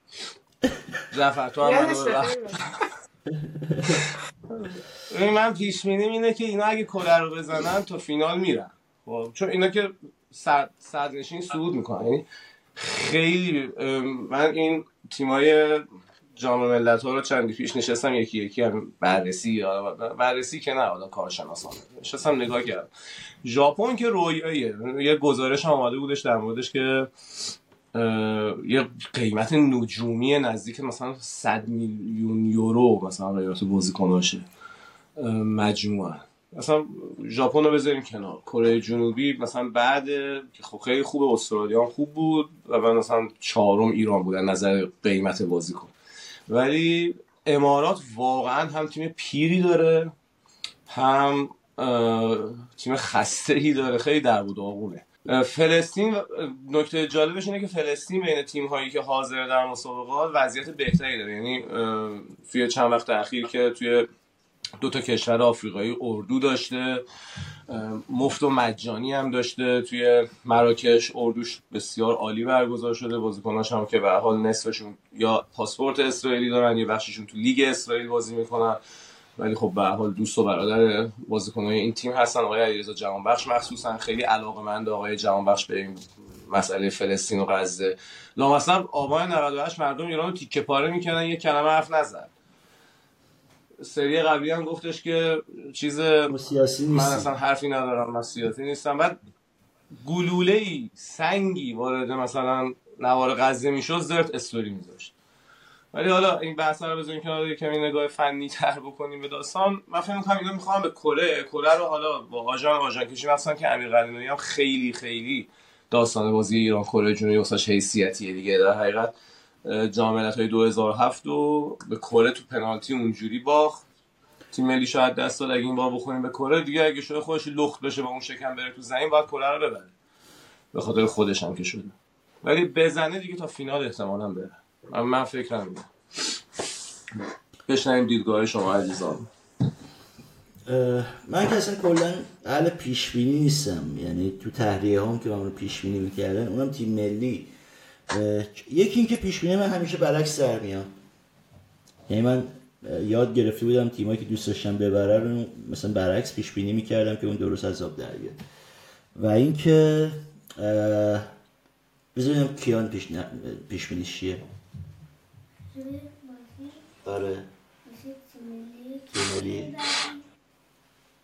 جعفر تو هم منو ببخش. من پیش بینیم اینه که اینا اگه کره رو بزنن تا فینال میرن. خب چون اینا که صد صدرنشین صعود می‌کنن. یعنی خیلی من این تیمای جام ملت ها رو چندی پیش نشستم یکی یکی هم بررسی بررسی که نه حالا کارشناسان. نشستم نگاه کردم. ژاپن که رویاییه. یه گزارش آماده بودش در موردش که یه قیمت نجومی نزدیک مثلا 100 میلیون یورو مثلا قیمت بازیکناشه اه، مجموعا مثلا ژاپن رو بذاریم کنار. کره جنوبی مثلا بعد که خب خیلی خوب استرالیا خوب بود و من مثلا چهارم ایران بود نظر قیمت بازیکن. ولی امارات واقعا هم تیم پیری داره هم تیم خسته ای داره. خیلی در بود آقونه فلسطین نکته جالبش اینه که فلسطین بین تیم هایی که حاضر در مسابقات وضعیت بهتری داره. یعنی توی چند وقت اخیر که توی دو تا کشور آفریقایی اردو داشته مفت و مجانی هم داشته توی مراکش. اردوش بسیار عالی برگزار شده. بازیکناش هم که به حال نصفشون یا پاسپورت اسرائیلی دارن یا بخششون تو لیگ اسرائیل بازی می‌کنن. ولی خب به حال دوست و برادر بازیکنای این تیم هستن. آقای علیرضا جهانبخش مخصوصا. خیلی علاقه‌مند آقای جهانبخش به این مسئله فلسطین و غزه. لامصب آبان 98 مردم ایران تیکه پاره می‌کنن. یه کلمه حرف نزد سری قبلی هم گفتش که چیز سیاسی من نیستیم. اصلا حرفی ندارم من سیاسی نیستم. بعد گلوله ای سنگی وارد مثلا نوار غزه می‌شد زرت استوری میذاشت. ولی حالا این بحث رو بزنیم کنار یه کمی نگاه فنی تر بکنیم به داستان. من فکر می‌کنم اینا می‌خوام به کره کره رو حالا با آژان آژان کشی مثلا که امیر قلعه‌نویی هم خیلی خیلی داستان بازی ایران کره جنوبی واسش حیثیتیه دیگه. در حقیقت جام ملت‌های 2007 و به کره تو پنالتی اونجوری باخت. تیم ملی شاید دست داد اگه این بار بخوریم به کره دیگه اگه شده خودش لخت بشه با اون شکم بره تو زمین باید کره رو ببره. به خاطر خودش هم که شده. ولی بزنه دیگه تا فینال احتمالا بره. من, من فکر نمی‌کنم بشنویم دیدگاه شما عزیزان. من که اصلا کلا اهل پیش بینی نیستم. یعنی تو تحریه هم که من پیش بینی می‌کردن اونم تیم ملی. یکی این که پیش بینی من همیشه برعکس در میاد. یعنی من یاد گرفته بودم تیمایی که دوست داشتم ببره رو مثلا برعکس پیش بینی می‌کردم که اون درست از آب در بیاد. و اینکه اه، بذار ببینم کیان پیش نه- پیش بینیش چیه؟ آره.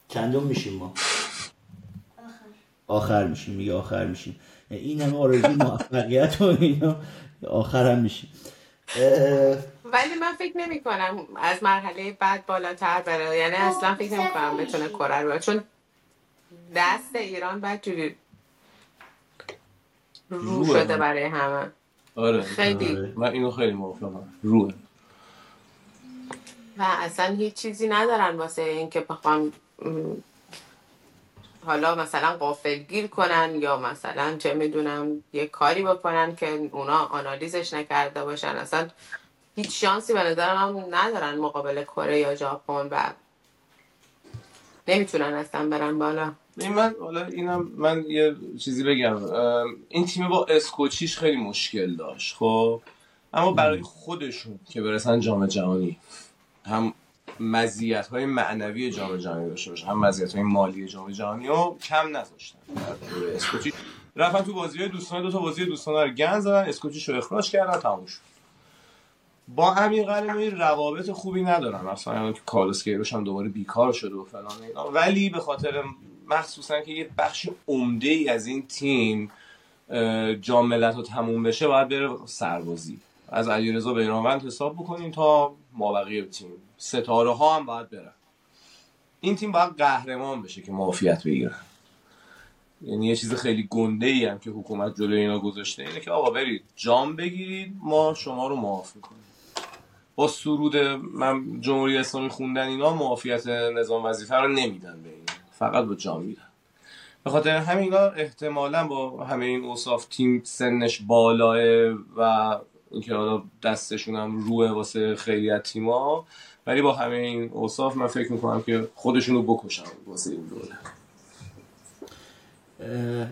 چندم میشیم ما؟ آخر میشیم میگه آخر میشیم. این همه آرزوی موفقیت و اینا. آخر هم میشیم اه، ولی من فکر نمی کنم از مرحله بعد بالاتر بره. یعنی اصلا فکر نمی کنم بتونه کره رو. چون دست ایران بدجوری رو روه. شده برای همه. آره. خیلی. آره. من اینو خیلی موافقم. روه. و اصلا هیچ چیزی ندارن واسه اینکه بخوام حالا مثلا غافلگیر کنن یا مثلا چه می‌دونم یه کاری بکنن که اونا آنالیزش نکرده باشن. اصلا هیچ شانسی به نظرم هم ندارن مقابل کره یا ژاپن و نمی‌تونن اصلا برن بالا. این من حالا اینم من یه چیزی بگم. این تیم با اسکوچیش خیلی مشکل داشت خب؟ اما برای خودشون که برسن جام جهانی هم مزیت های معنوی جام جهانی داشته باشه. هم مزیت های مالی جام جهانی رو کم نذاشتن. اسکوچی رفتن تو بازی های دوستانه دو تا بازی دوستانه رو گند زدن. اسکوچیش رو اخراج کردن تموم شد. با امیر قلعه‌نویی روابط خوبی ندارن. مثلا که کارلوس هم دوباره بیکار شده و فلان اینا. ولی به خاطر مخصوصا که یه بخش عمده ای از این تیم جام ملت رو تموم بشه باید بره سربازی. از علیرضا بیرانوند حساب بکنیم تا مابقی تیم. ستاره ها هم باید برن. این تیم باید قهرمان بشه که معافیت بگیره یعنی یه چیز خیلی گنده ای هم که حکومت جلوی اینا گذاشته اینه که آقا برید جام بگیرید ما شما رو معاف می‌کنیم. با سرود من جمهوری اسلامی خوندن اینا معافیت نظام وظیفه رو نمیدن به این. فقط با جام میدن. به خاطر همینا احتمالا با همه این اوصاف تیم سنش بالاه و اینکه حالا دستشون هم روه واسه خیلی از تیما ولی با همه این اوصاف من فکر می‌کنم که خودشون رو بکشن واسه این دوره.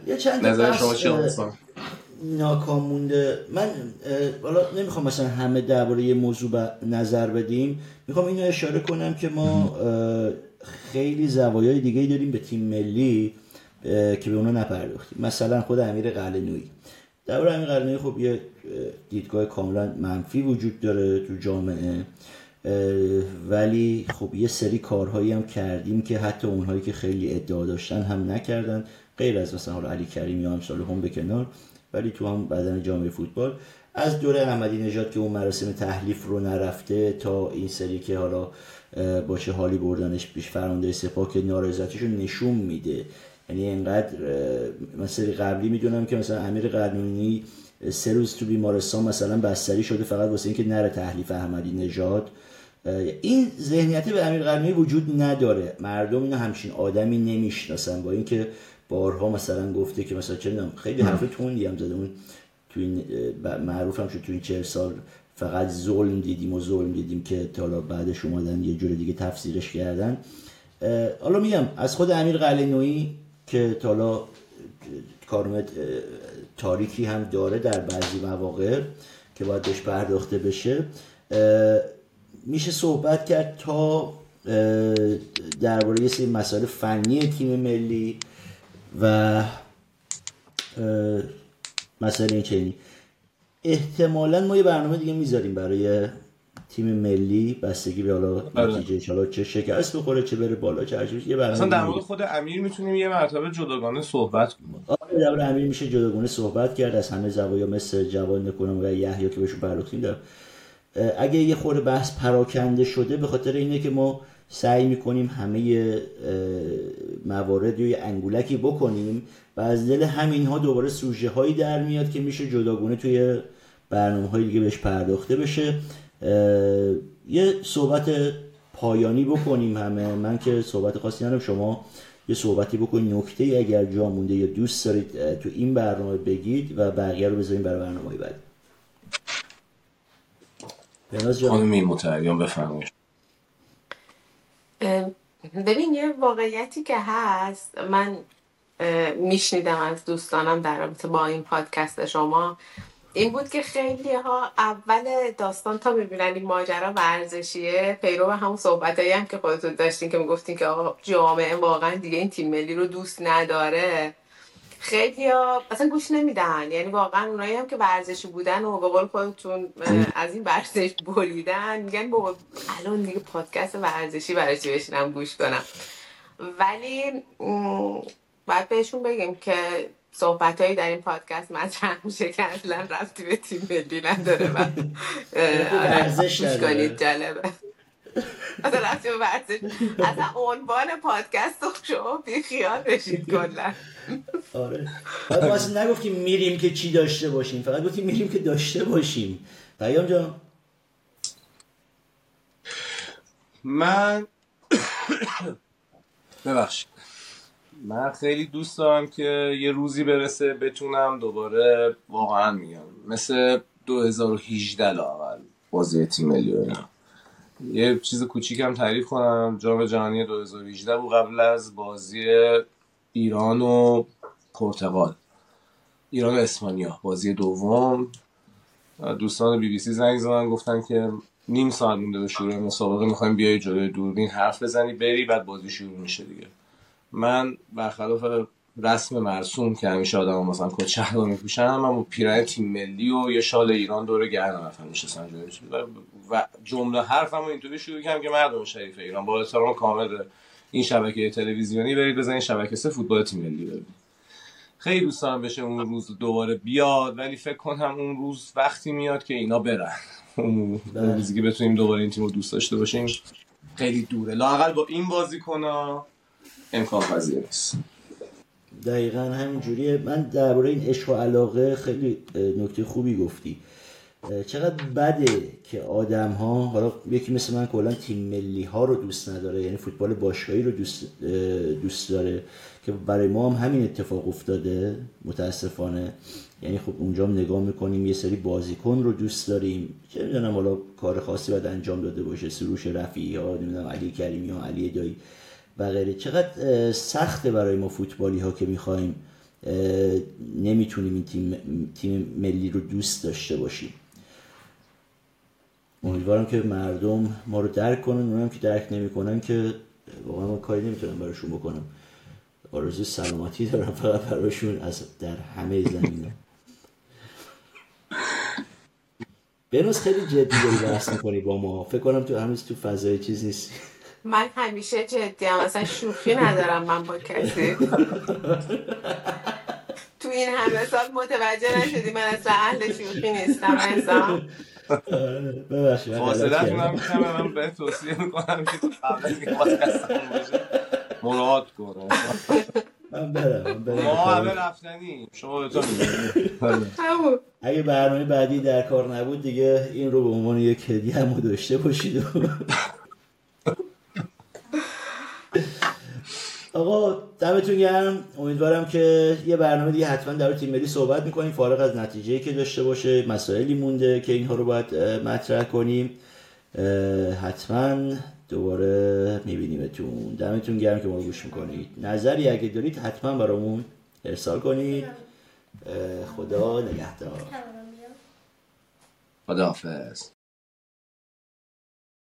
یه چند نظر شما چی ناکام مونده من حالا نمی‌خوام مثلا همه درباره یه موضوع نظر بدیم. می‌خوام اینو اشاره کنم که ما خیلی زوایای دیگه داریم به تیم ملی که به اونا نپرداختیم. مثلا خود امیر قلعه‌نویی درباره امیر قلعه‌نویی خب یه دیدگاه کاملا منفی وجود داره تو جامعه. ولی خب یه سری کارهایی هم کردیم که حتی اونهایی که خیلی ادعا داشتن هم نکردن. غیر از مثلا علی کریم یا امثال هم به کنار ولی تو هم بدن جامعه فوتبال. از دوره احمدی نژاد که اون مراسم تحلیف رو نرفته تا این سری که حالا با چه حالی بردنش پیش فرمانده سپاه که نارضایتیش رو نشون میده. یعنی اینقدر مثلا قبلی می‌دونم که مثلا امیر قرنونی سه روز تو بیمارستان مثلا بستری شده فقط واسه اینکه نره تحلیف احمدی نژاد. این ذهنیتی به امیر قرنونی وجود نداره. مردم اینو همچین آدمی نمی‌شناسن. با اینکه بارها مثلا گفته که مثلا چه خیلی حرف توندی هم زده. اون تو این معروف هم شد تو این چهل سال فقط ظلم دیدیم و ظلم دیدیم که حالا بعدش اومدن یه جور دیگه تفسیرش کردن. حالا میگم از خود امیر قلعه‌نویی که حالا کارمت تاریکی هم داره در بعضی مواقع که باید بهش پرداخته بشه میشه صحبت کرد تا درباره یه سری مسائل فنی تیم ملی و مسائل این چنینی احتمالا ما یه برنامه دیگه می‌ذاریم برای تیم ملی بستگی به حالا بله. نتیجه چه شکست بخوره چه بره بالا چه هرچی یه برنامه اصلا در مورد خود امیر می‌تونیم یه مرتبه جداگانه صحبت کنیم. آره در امیر میشه جداگونه صحبت کرد از همه زوایا مثل جوان نکنم و یحیی که بهشون پرداختیم در اگه یه خورده بحث پراکنده شده به خاطر اینه که ما سعی می‌کنیم همه موارد رو یه انگولکی بکنیم و از دل همین ها دوباره سوژه هایی در میاد که میشه جداگونه توی برنامه های دیگه بهش پرداخته بشه. یه صحبت پایانی بکنیم همه. من که صحبت خاصی ندارم شما یه صحبتی بکنید نکته اگر جا مونده یا دوست دارید تو این برنامه بگید و بقیه رو بذاریم برای برنامه بعد خانم متعیان بفرمایید. اه، ببین یه واقعیتی که هست من میشنیدم از دوستانم در رابطه با این پادکست شما. این بود که خیلی ها اول داستان تا می‌بینن این ماجرا ورزشیه پیرو همون صحبت هم که خودتون داشتین که می‌گفتین که آقا جامعه واقعا دیگه این تیم ملی رو دوست نداره. خیلی ها اصلا گوش نمیدن. یعنی واقعا اونایی هم که ورزشی بودن و به قول خودتون از این ورزش بریدن میگن بابا الان دیگه پادکست ورزشی برای چی بشینم گوش کنم؟ ولی باید بهشون بگیم که صحبت هایی در این پادکست مطرح میشه که اصلا رفتی به تیم ملی نداره و آره، ورزش. کنید جالبه. اصلا رفتی به ورزش اصلا عنوان پادکست رو شما بی خیال بشید کلا. آره. بعد ما اصلا نگفتیم میریم که چی داشته باشیم. فقط گفتیم میریم که داشته باشیم. پیام جان. من ببخشید. من خیلی دوست دارم که یه روزی برسه بتونم دوباره واقعا میگم. مثل 2018 لاقل بازی تیم ملی یه چیز کوچیکم تعریف کنم. جام جهانی 2018 بود قبل از بازی ایران و پرتغال. ایران و اسپانیا. بازی دوم. دوستان بی بی سی زنگ زدن گفتن که نیم ساعت مونده به شروع مسابقه می‌خوایم بیای جلوی دوربین حرف بزنی بری بعد بازی شروع میشه دیگه. من برخلاف رسم مرسوم که همیشه آدم مثلا شهر میپوشن با پیرن تیم ملی و یه شال ایران دور گردن رفتم نشستم و جمله حرفم اینطوری شروع کردم که مردم شریف ایران با احترام کامل این شبکه تلویزیونی برید بزنید شبکه سه فوتبال تیم ملی ببینید خیلی دوست دارم بشه اون روز دوباره بیاد ولی فکر کنم اون روز وقتی میاد که اینا برن. اون روزی که بتونیم دوباره این تیم رو دوست داشته باشیم خیلی دوره. لاقل با این بازیکن امکان پذیر نیست. دقیقا همینجوریه. من درباره این عشق و علاقه خیلی نکته خوبی گفتی. چقدر بده که آدم ها حالا یکی مثل من کلا تیم ملی ها رو دوست نداره یعنی فوتبال باشگاهی رو دوست, دوست داره که برای ما هم همین اتفاق افتاده متاسفانه. یعنی خب اونجا هم نگاه می‌کنیم یه سری بازیکن رو دوست داریم. چه می‌دونم حالا کار خاصی باید انجام داده باشه سروش رفیعی ها نمی‌دونم علی کریمی ها علی دایی و غیره. چقدر سخته برای ما فوتبالی ها که می‌خوایم نمی‌تونیم این تیم, تیم ملی رو دوست داشته باشیم. امیدوارم که مردم ما رو درک کنن اونم که درک نمی‌کنن که واقعا ما کاری نمی‌تونم براشون بکنم. آرزو سلامتی دارم فقط براشون از در همه زمینه. بنوز خیلی جدی داری بحث می‌کنی با ما. فکر کنم تو همیز تو فضای چیز نیستی. من همیشه جدی هم اصلا شوخی ندارم من با کسی. تو این همه سال متوجه نشدی من اصلا اهل شوخی نیستم اصلا ببخشید فاصله [LAUGHS] من کمه من به توصیه می‌کنم که قبل از اینکه پادکست باشه مراعات کنه ما همه رفتنی شما به. اگه برنامه بعدی در کار نبود دیگه این رو به عنوان یک هدیه هم داشته باشید آقا دمتون گرم. امیدوارم که یه برنامه دیگه حتما در تیم ملی صحبت می‌کنیم. فارغ از نتیجه که داشته باشه مسائلی مونده که اینها رو باید مطرح کنیم. حتما دوباره میبینیمتون. دمتون گرم که ما گوش می‌کنید. نظری اگه دارید حتما برامون ارسال کنید. خدا نگهدار. خداحافظ.